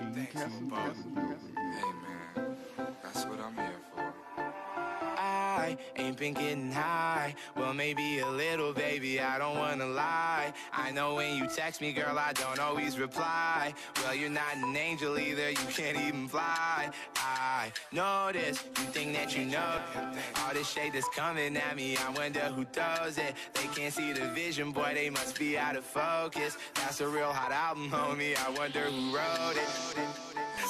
Thanks, Bob. Hey, man, that's what I'm here for. I ain't been getting high. Well, maybe a little, baby, I don't wanna lie. I know when you text me, girl, I don't always reply. Well, you're not an angel either, you can't even fly. Know this, you think that you know. All this shade that's coming at me, I wonder who does it. They can't see the vision, boy, they must be out of focus. That's a real hot album, homie, I wonder who wrote it.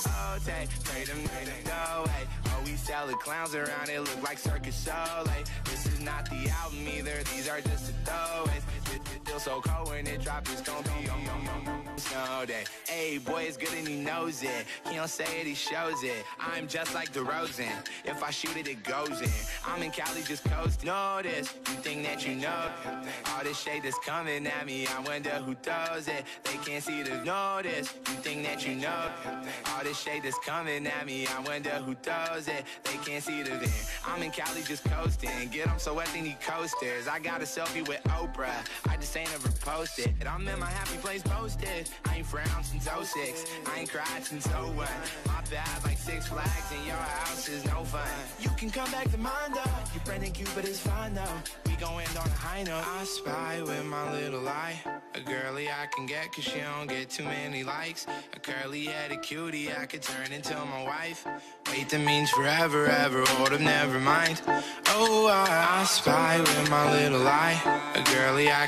Oh, take, pray them, them, go away. Oh, we sell the clowns around, it look like Circus Soleil. This is not the album either, these are just the throwaways. It, feels so cold when it drop, it's gonna be on, snow day. Hey, boy, it's good and he knows it. He don't say it, he shows it. I'm just like DeRozan. If I shoot it, it goes in. I'm in Cali, just coast. This, you think that you know. All this shade that's coming at me, I wonder who throws it. They can't see the notice. You think that you know. All this shade that's coming at me, I wonder who throws it. They can't see the vent. I'm in Cali, just coasting. Get them so wet, they need coasters. I got a selfie with Oprah. I just ain't ever posted. And I'm in my happy place posted. I ain't frowned since 06. I ain't cried since 01. My bad, like Six Flags, and your house is no fun. You can come back to mine though. You Brendan Cupid is fine though. We gon' end on a high note. I spy with my little eye. A girly I can get cause she don't get too many likes. A curly headed cutie I could turn into my wife. Wait, that means forever, ever. Hold up, never mind. Oh, I, I spy with my little eye. A girly I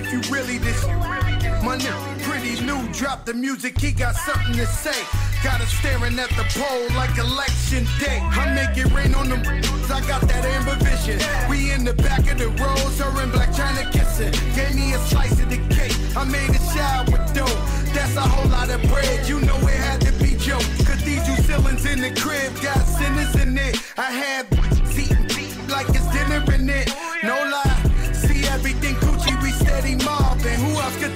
if you really this. Nigga pretty new, drop the music, he got something to say. Got us staring at the pole like election day. I make it rain on them, I got that amber vision. We in the back of the roads, her in Blac Chyna kissing. Gave me a slice of the cake, I made a shower with dough. That's a whole lot of bread, you know it had to be Joe. Cathedral ceilings in the crib, got sinners in it. I had eating like it's dinner in it. No lie,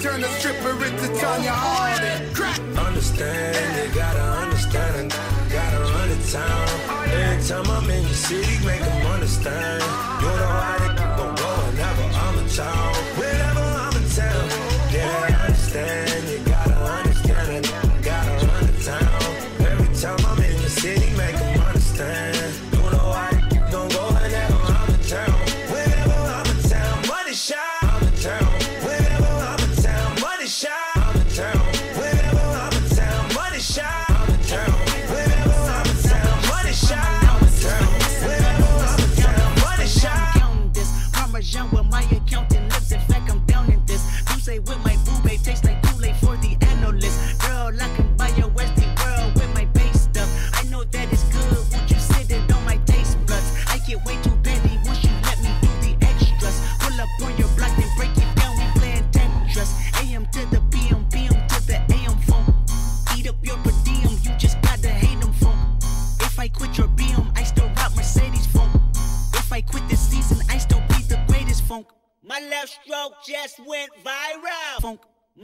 turn a stripper into Tonya Harding? Understand, you gotta understand, gotta run the town. Every time I'm in your city, make them understand. You know how it gon' go whenever I'm in town.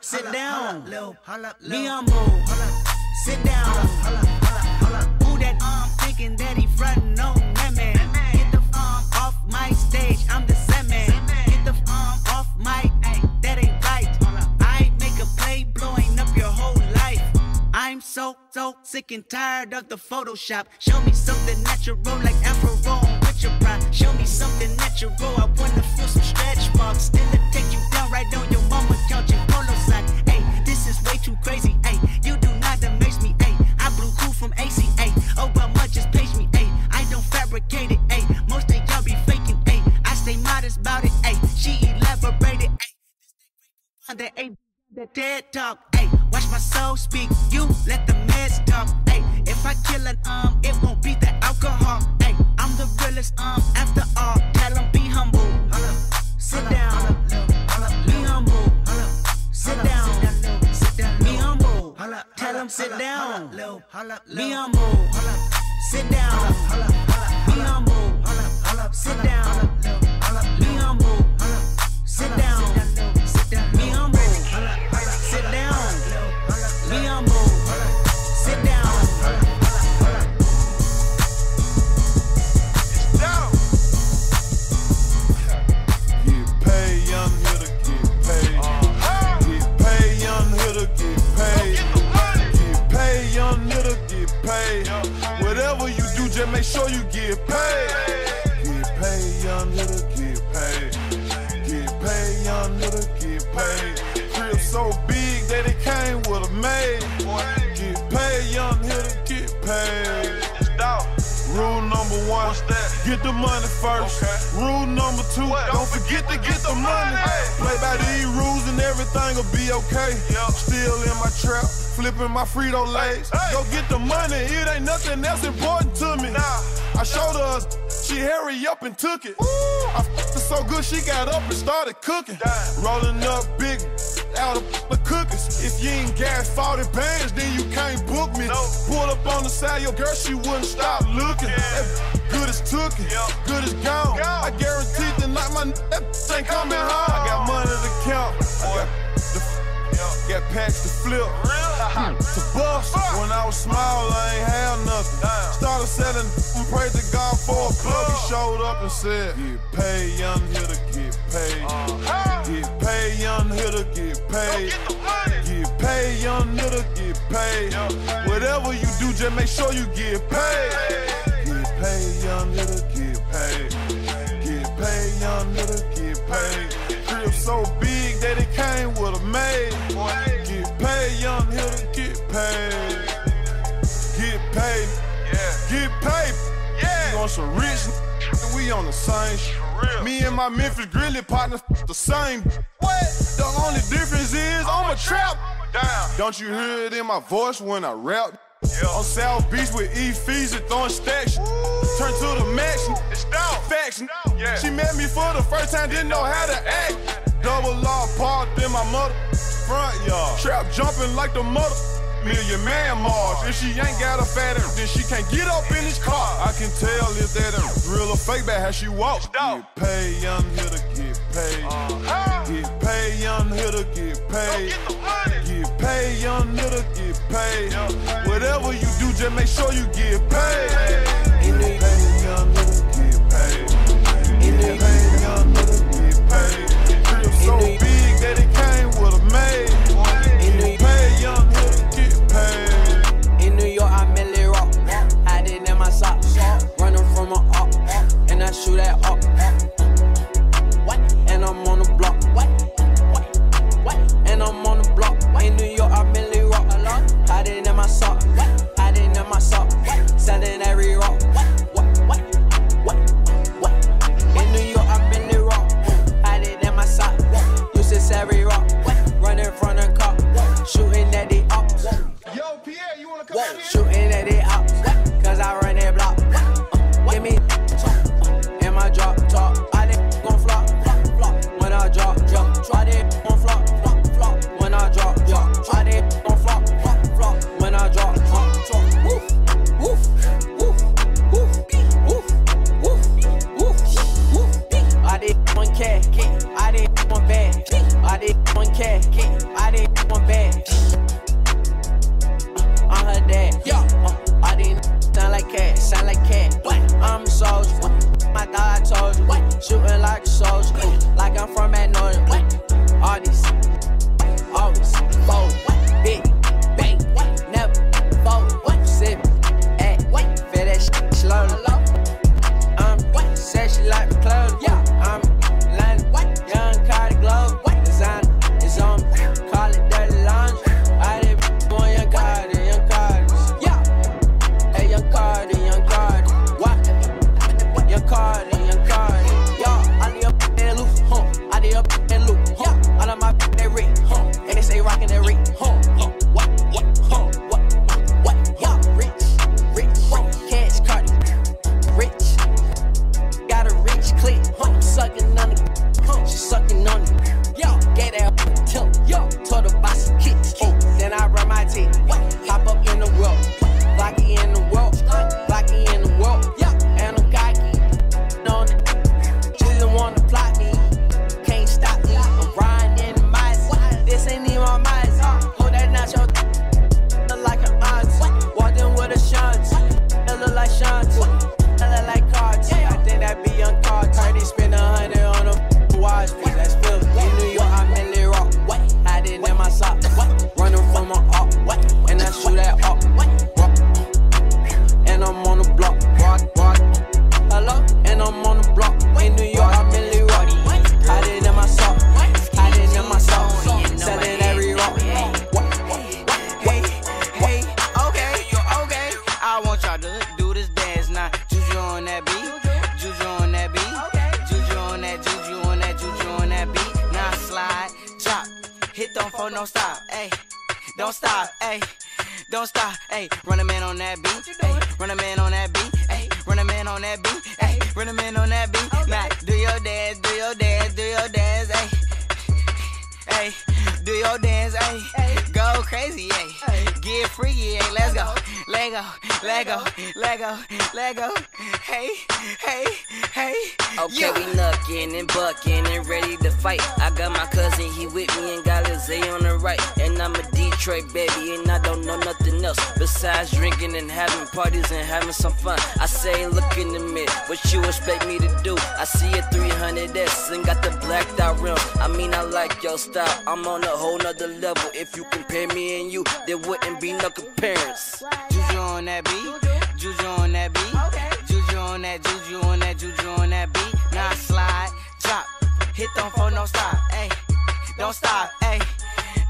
Sit down. Be humble. Sit down. Who that um thinking that he frontin' on that man? Get the um off my stage. I'm the same man. Get the um off my ay, that ain't right. I make a play blowing up your whole life. I'm so so sick and tired of the Photoshop. Show me something natural like Afro with your pride. Show me something natural. I the money first. Rule number two, don't forget to get the money. Play by these rules and everything will be okay. Still in my trap, flipping my Frito Lays. Go get the money, it ain't nothing else important to me. I showed her, she hurry up and took it. I f***ed her so good, she got up and started cooking. Rolling up big out of the cookies. If you ain't gas 40 bands, then you can't book me. Pull up on the side, your girl, she wouldn't stop looking. That good as took it, good as gone. I guarantee tonight my that ain't coming home. I got money to count. I got packs to flip, to bust. When I was small, I ain't have nothing. Started selling, and prayed to God for a plug. He showed up and said, Get paid, young to get paid. Get paid, young hitter, get paid. Get paid, young hitter, get paid. Whatever you do, just make sure you get paid. Get paid, young hitter, get paid. Get paid, young hitter, get paid. Crib so big that it came with a maid. Get paid, young hitter, get paid. Get paid, get paid. We on some rich, we on the same. Me and my Memphis Grizzly partners the same. What? The only difference is I'm a trap. Don't you hear it in my voice when I rap? Yeah. On South Beach with E and throwing stacks. Turn to the max. It's down. Facts. She met me for the first time, didn't know how to act. Double law parked in my mother front yard. Trap jumping like the mother. Million man Mars. If she ain't got a fat ass, then she can't get up in this car. I can tell if that a real or fake by how she walks. Get paid, young hitter, get paid. Get paid, young hitter, get paid. Get paid, young hitter, get paid. Whatever you do, just make sure you get paid. Get paid, young hitter, get paid. Get paid, young hitter, get paid. Crib so Lego, Lego, Lego, Lego. Hey, hey, hey. Okay, Yeah. we knuckin' and buckin' and ready to fight. I got my cousin, he with me and got Lizzie on the right. And I'm a Detroit baby, and I don't know nothing else besides drinking and having parties and having some fun. I say, look in the mirror, what you expect me to do? I see a 300S and got the blacked out rims. I mean, I like your style, I'm on a whole nother level. If you compare me and you, there wouldn't be no comparison. Juju on that beat, Juju on that beat, Juju on that, Juju on that, Juju on that beat. Now slide, drop, hit don't for no stop, hey. Don't stop, hey.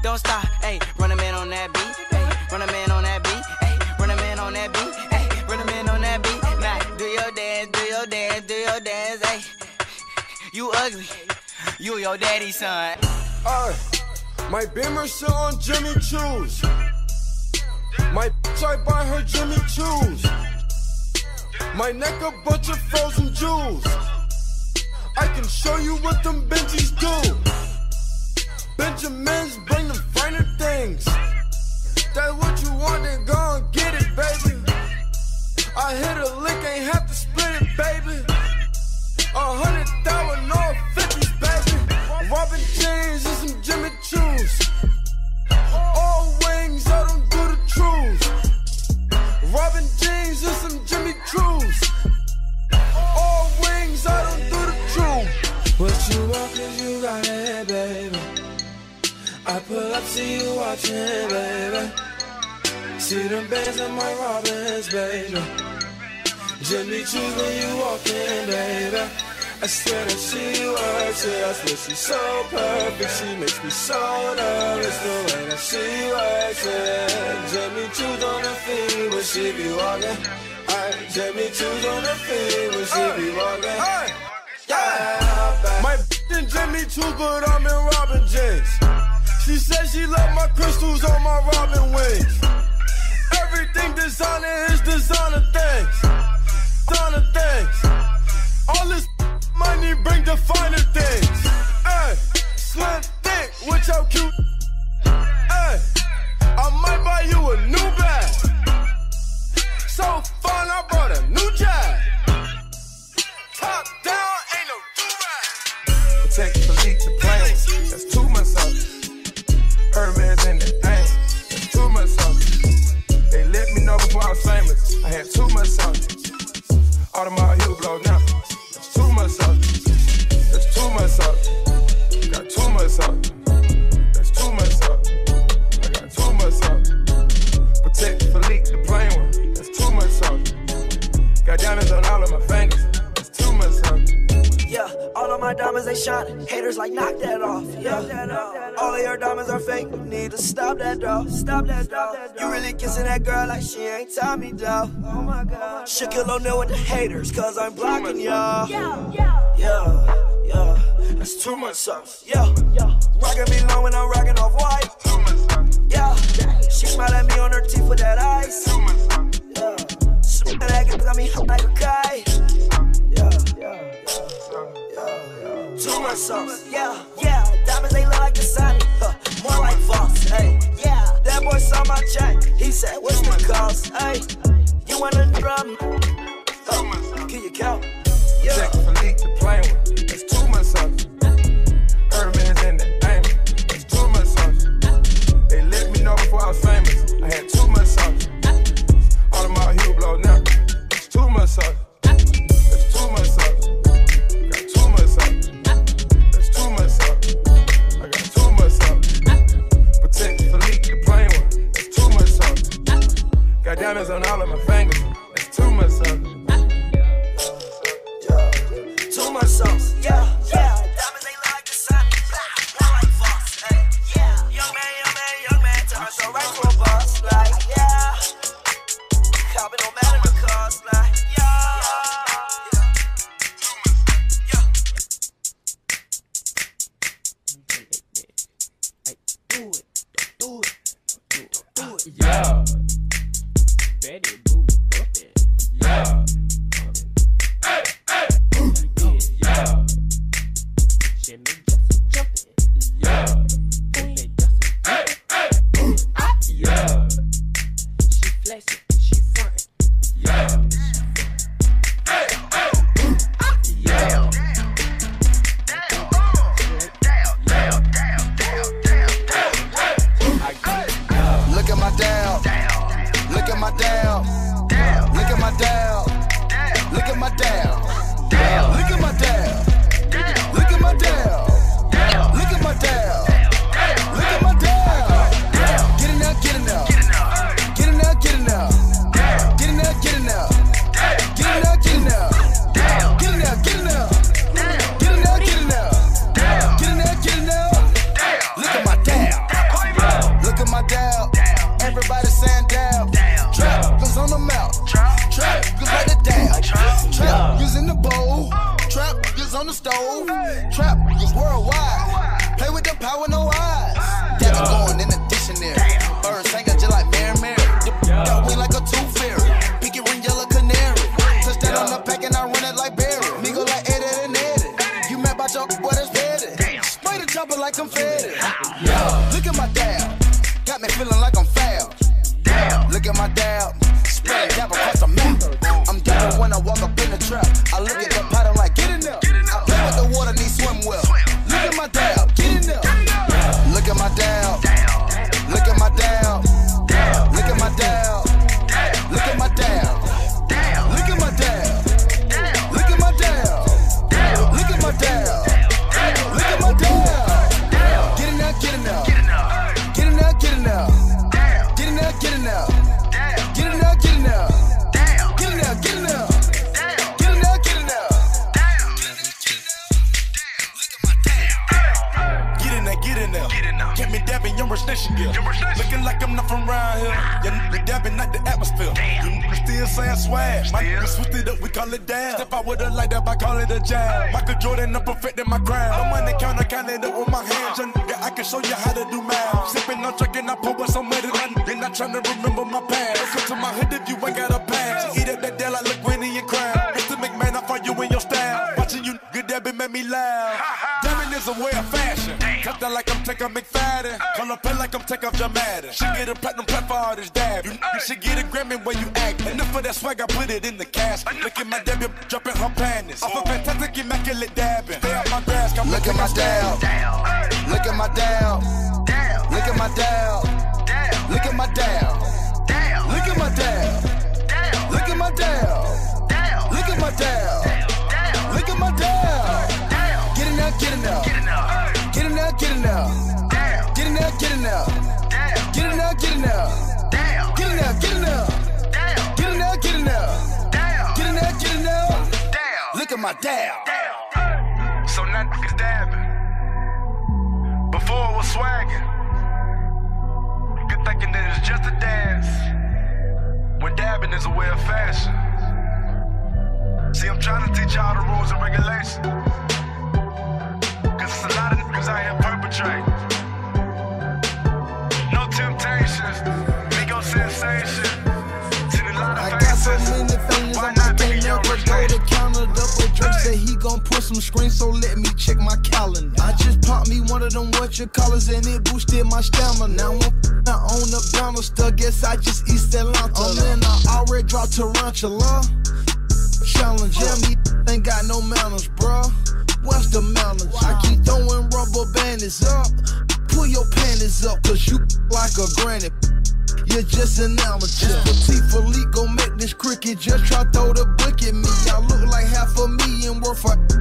Don't stop, hey. Run a man on that beat, hey. Run a man on that beat, hey. Run a man on that beat, hey. Run a man on that beat. Now do your dance, do your dance, do your dance, hey. You ugly, you your daddy's son. Ay, my Beamer sit on Jimmy Choo's. My bitch, I buy her Jimmy Choo's. My neck a bunch of frozen jewels. I can show you what them Benjis do. Benjamins bring the finer things. That's what you want, then go and get it, baby. I hit a lick, ain't have to split it, baby. A hundred thousand all fifties, baby. Robin jeans and some Jimmy Choos. All wings, I don't. Robin jeans and some Jimmy Choos. All wings, I don't do the true. What you want, cause you got it, baby. I pull up, see you watching, baby. See them bands in my Robins, baby. Jimmy Choos when you walk in, baby. I swear that she works it. I swear she's so perfect. She makes me so nervous the way that she works it. She be walking. Aye, Jimmy Choos on her feet when she be walking. Yeah, my in Jimmy Choo, but I'm in Robin jeans. She said she love my crystals on my Robin wings. Everything designer is designer things. Designer things. All this money bring the finer things. Hey, slim thick with your cute. Hey, I might buy you a new bag so fun, I brought a new job. Top down, ain't no do-right. Protect, police, the planes. That's too much sauce. Hermes in the pain. That's too much sauce. They let me know before I was famous. I had too much sauce. Automobile blow now. Months up. Yeah. That off. All of your diamonds are fake. You need to stop that, though. Stop that, though. You really kissing that girl like she ain't Tommy, though. Oh my god. Shaquille O'Neal with the haters, cause I'm blocking y'all. Yeah, yeah, yeah. That's too much sauce. Yeah, rockin' me low when I'm rockin' off white. Yeah, she smile at me on her teeth with that ice. Yeah, smell that got me like a kite. Yeah, yeah, yeah. Too much sauce. Yeah, yeah. Diamonds they look like the Sonic. Huh, more like Voss. Hey, yeah. That boy saw my check. He said, What's the cost? Hey, you want a drum? Huh, can you count? Yeah. Check for leak to play with. It's too much sauce. In there, get in there. Get me dabbing your recession gear. Looking like I'm not from around here. You nigga dabbing like the atmosphere. You niggas still saying swag. My niggas switched it up, we call it down. Step out with a light up, I call it a jab. Michael Jordan, I'm perfecting my crown. No money counter, counting up with my hands. Young nigga, I can show you how to do math. Sipping on drinking, I pour with some money. You're not trying to remember my past. Come to my hood if you ain't got a pass. Eat up that deal like LeGuinny and Crown. Mr. McMahon, I find you in your style. Watching you nigga dabbing made me laugh. Dabbing is a way of fashion. Cut that like I'm taking McFadden. Call up like I'm taking Jamada. She get a platinum plaque for all this dab. You, you should get a Grammy when you act. Enough of that swag, I put it in the cash. Look at my debut, dropping her panties. Off a fantastic, immaculate dabbing. Stay out my grass, come look at my dab. Look at my dab. Look at my dab. Look at my dab. Look at my dab. Look at my dab. Look at my dab. Look at my dab. Get it now, get it now. my dab. Damn. So now niggas dabbing. Before it was swagging. You thinking that it's just a dance. When dabbing is a way of fashion. See, I'm trying to teach y'all the rules and regulations. Cause it's a lot of niggas out here perpetrating. Put some screens, so let me check my calendar. I just popped me one of them what you callers and it boosted my stamina. Now I'm f***ing on the banister, guess I just east Atlanta. Oh man, I already dropped Tarantula. Challenge, yeah, me ain't got no manners, bruh. What's the manners? I keep throwing rubber bandits up. Pull your panties up, cause you like a granite. You're just an amateur. Patek Philippe gon' make this cricket. Just try throw the book at me. Y'all look like half a million worth of.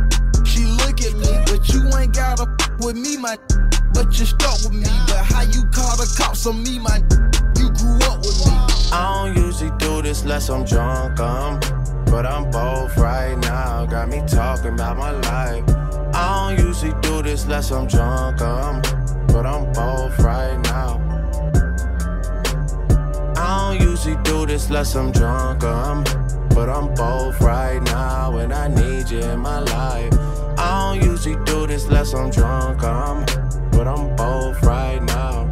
But you ain't gotta with me, my. But you stuck with me. But how you call the cops on me, my? You grew up with me. I don't usually do this unless I'm drunk, um, but I'm both right now. Got me talking about my life. I don't usually do this unless I'm drunk, um, but I'm both right now. I don't usually do this unless I'm drunk, um, but I'm both right now, and I need you in my life. I don't usually do this unless I'm drunk, um, but I'm both right now.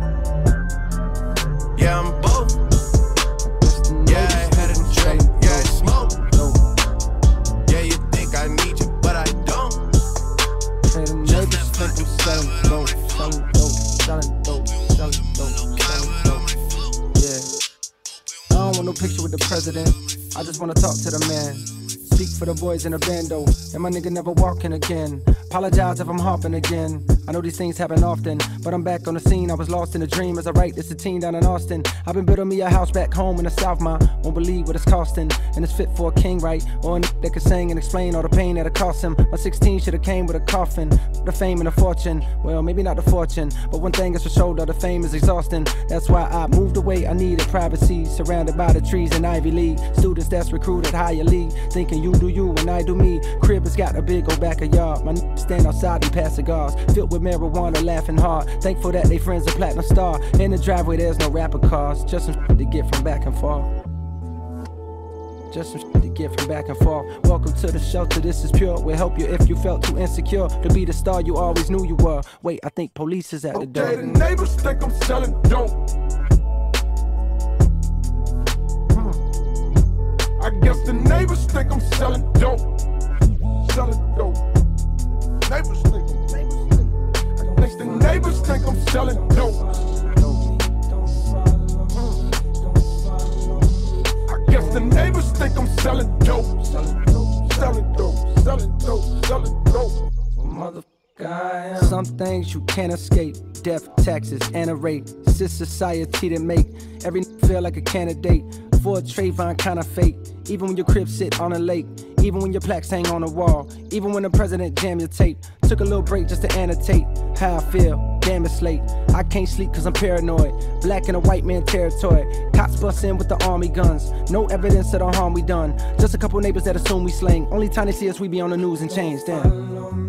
Yeah, I'm both. Yeah, I had a drink, yeah, I smoke. Yeah, you think I need you, but I don't. Niggas think I'm selling dope, selling dope, selling dope, selling dope, selling dope. Yeah. I don't want no picture with the president. I just wanna talk to the man. Speak for the boys in the bando, and my nigga never walking again. Apologize if I'm hopping again. I know these things happen often, but I'm back on the scene. I was lost in a dream as I write this a teen down in Austin. I've been building me a house back home in the South, ma. Won't believe what it's costing, and it's fit for a king, right? Or a that can sing and explain all the pain that it cost him. My 16 should have came with a coffin, the fame and the fortune. Well, maybe not the fortune, but one thing is for sure, though the fame is exhausting. That's why I moved away. I needed privacy, surrounded by the trees in Ivy League. Students that's recruited higher league, thinking you do you and I do me. Crib has got a big old backyard. My stand outside and pass cigars, filled with marijuana, laughing hard. Thankful that they friends a platinum star. In the driveway, there's no rapper cars, just some to get from back and forth. Just some to get from back and forth. Welcome to the shelter, this is pure. We'll help you if you felt too insecure to be the star you always knew you were. Wait, I think police is at the door. Okay, the neighbors think I'm selling dope. Hmm. I guess the neighbors think I'm selling dope. Selling dope. Neighbors the neighbors think I'm selling dope. I guess the neighbors think I'm selling dope. Selling dope. Selling dope. Selling dope. Selling dope. Some things you can't escape. Death, taxes, and a rate. It's society that make every feel like a candidate for a Trayvon kind of fate. Even when your crib sit on a lake. Even when your plaques hang on a wall. Even when the president jam your tape. Took a little break just to annotate how I feel. Damn, it's late. I can't sleep cause I'm paranoid. Black in a white man territory. Cops bust in with the army guns. No evidence of the harm we done. Just a couple neighbors that assume we slang. Only time they see us, we be on the news and change. Damn.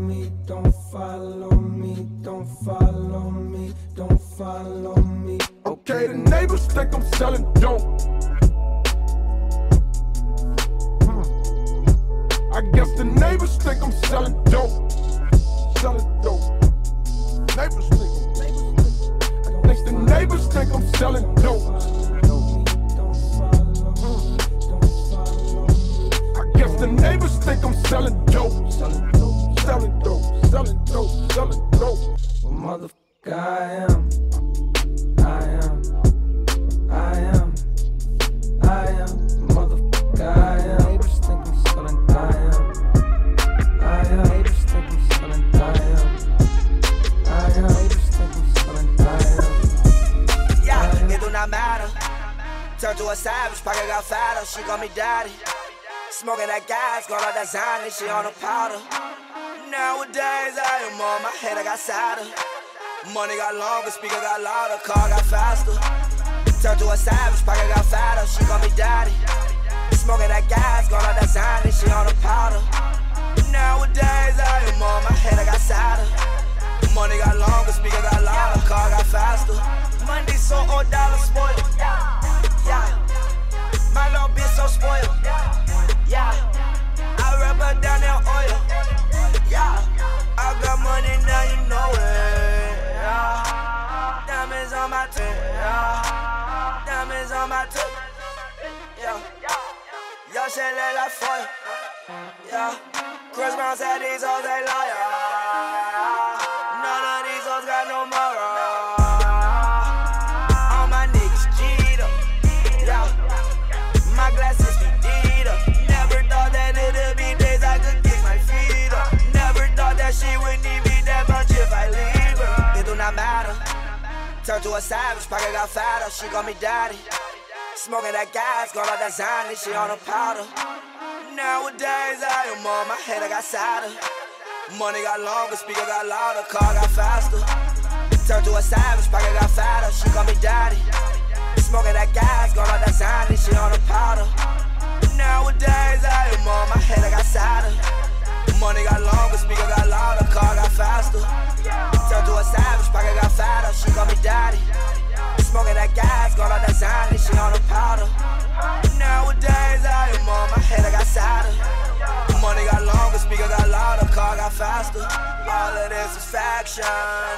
Don't follow me, don't follow me, don't follow me. Okay, the neighbors think I'm selling dope. Hmm. I guess the neighbors think I'm selling dope. Selling dope. Neighbors think. I guess the neighbors think I'm selling dope. The neighbors think I'm selling dope. Selling dope. Selling dope. Selling dope. Selling dope. Well, motherfucker, I am. I am. I am. I am. Motherfucker, I am. Neighbors think I'm selling. I am. I am. Neighbors think I'm selling. I am. I am. Neighbors think I'm selling. I am. Yeah, it do not matter. Turn to a savage, pocket got fatter, she call me daddy. Smoking that gas, going out that Xanny, she on a powder nowadays, I am on my head, I got sadder. Money got longer, speaker got louder, car got faster. Turned to a savage, pocket got fatter, she gon' be daddy. Smoking that gas, gone out that Xanny, she on the powder. Nowadays, I am on my head, I got sadder. Money got longer, speaker got louder, car got faster. Money so old, dollar spoiled. Yeah. My little bitch so spoiled. Yeah. I rub her down there running now you know it. Yeah. Diamonds on my tip. Yeah. Diamonds on my tip. Yeah. Yo, shit lit like fire. Yeah. Chris Brown said these hoes, they liar. Turn to a savage, pocket got fatter. She call me daddy. Smoking that gas, going out that Xanny, she on a powder. Nowadays I am on my head, I got sadder. Money got longer, speaker got louder, car got faster. Turn to a savage, pocket got fatter. She call me daddy. Smoking that gas, going out that Xanny, she on a powder. Nowadays I am on my head, I got sadder. Money got longer, speaker got louder, car got faster. Turn to a savage, pocket got fatter. She call me daddy. Smoking that gas, going out that Xanny, she on the powder. Nowadays I am on my head, I got sadder. Money got longer, speaker got louder, car got faster. All of this is faction,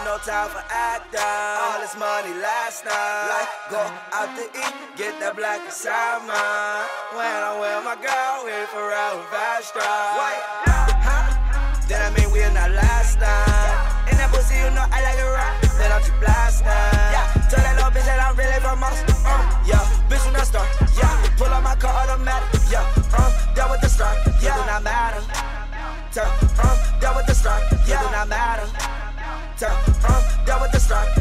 no time for acting. All this money last night. Like, go out to eat, get that black and salmon. When I'm with my girl, we forever fast pussy, you know I like it right. Then I'm just blasting. Yeah, tell that little bitch that I'm really from us. Uh, yeah, bitch when I start. Yeah, pull up my car automatic. Yeah, uh, that with the start. Yeah, do not matter. Turn, uh, that with the start. Yeah, do not matter. Turn, uh, that with the start.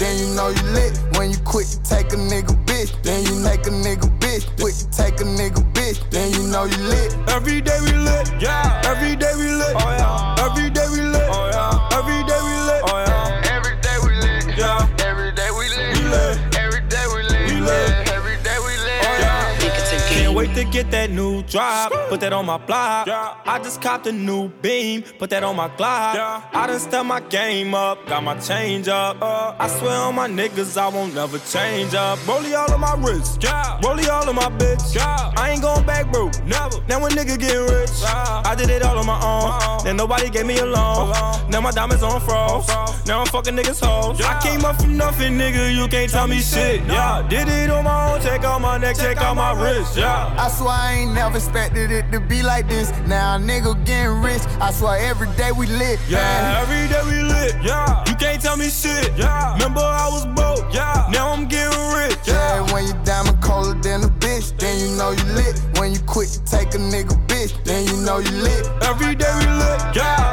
then you know you lit. When you quit to take a nigga bitch, then you make a nigga bitch. Quit to take a nigga bitch, then you know you lit. Every day we lit. Yeah, every day we lit. Oh yeah, to get that new drop. Put that on my block. I just copped a new beam. Put that on my Glock. I done step my game up. Got my change up. Uh, I swear on my niggas, I won't never change up. Rollie all of my wrists. Rollie all of my bitch. I ain't going back, bro. Never. Now a nigga getting rich. I did it all on my own. Then nobody gave me a loan. Now my diamonds on froze. Now I'm fucking niggas hoes. I came up from nothing, nigga. You can't tell me shit. Yeah, did it on my own. Take out my neck, take out my wrist. Yeah. I swear I ain't never expected it to be like this. Now a nigga getting rich. I swear every day we lit. man. Yeah, every day we lit. Yeah, you can't tell me shit. Yeah, remember I was broke. Yeah, now I'm getting rich. Yeah, when you diamond colder than a bitch, then you know you lit. When you quit to take a nigga bitch, then you know you lit. Every day we lit. Yeah,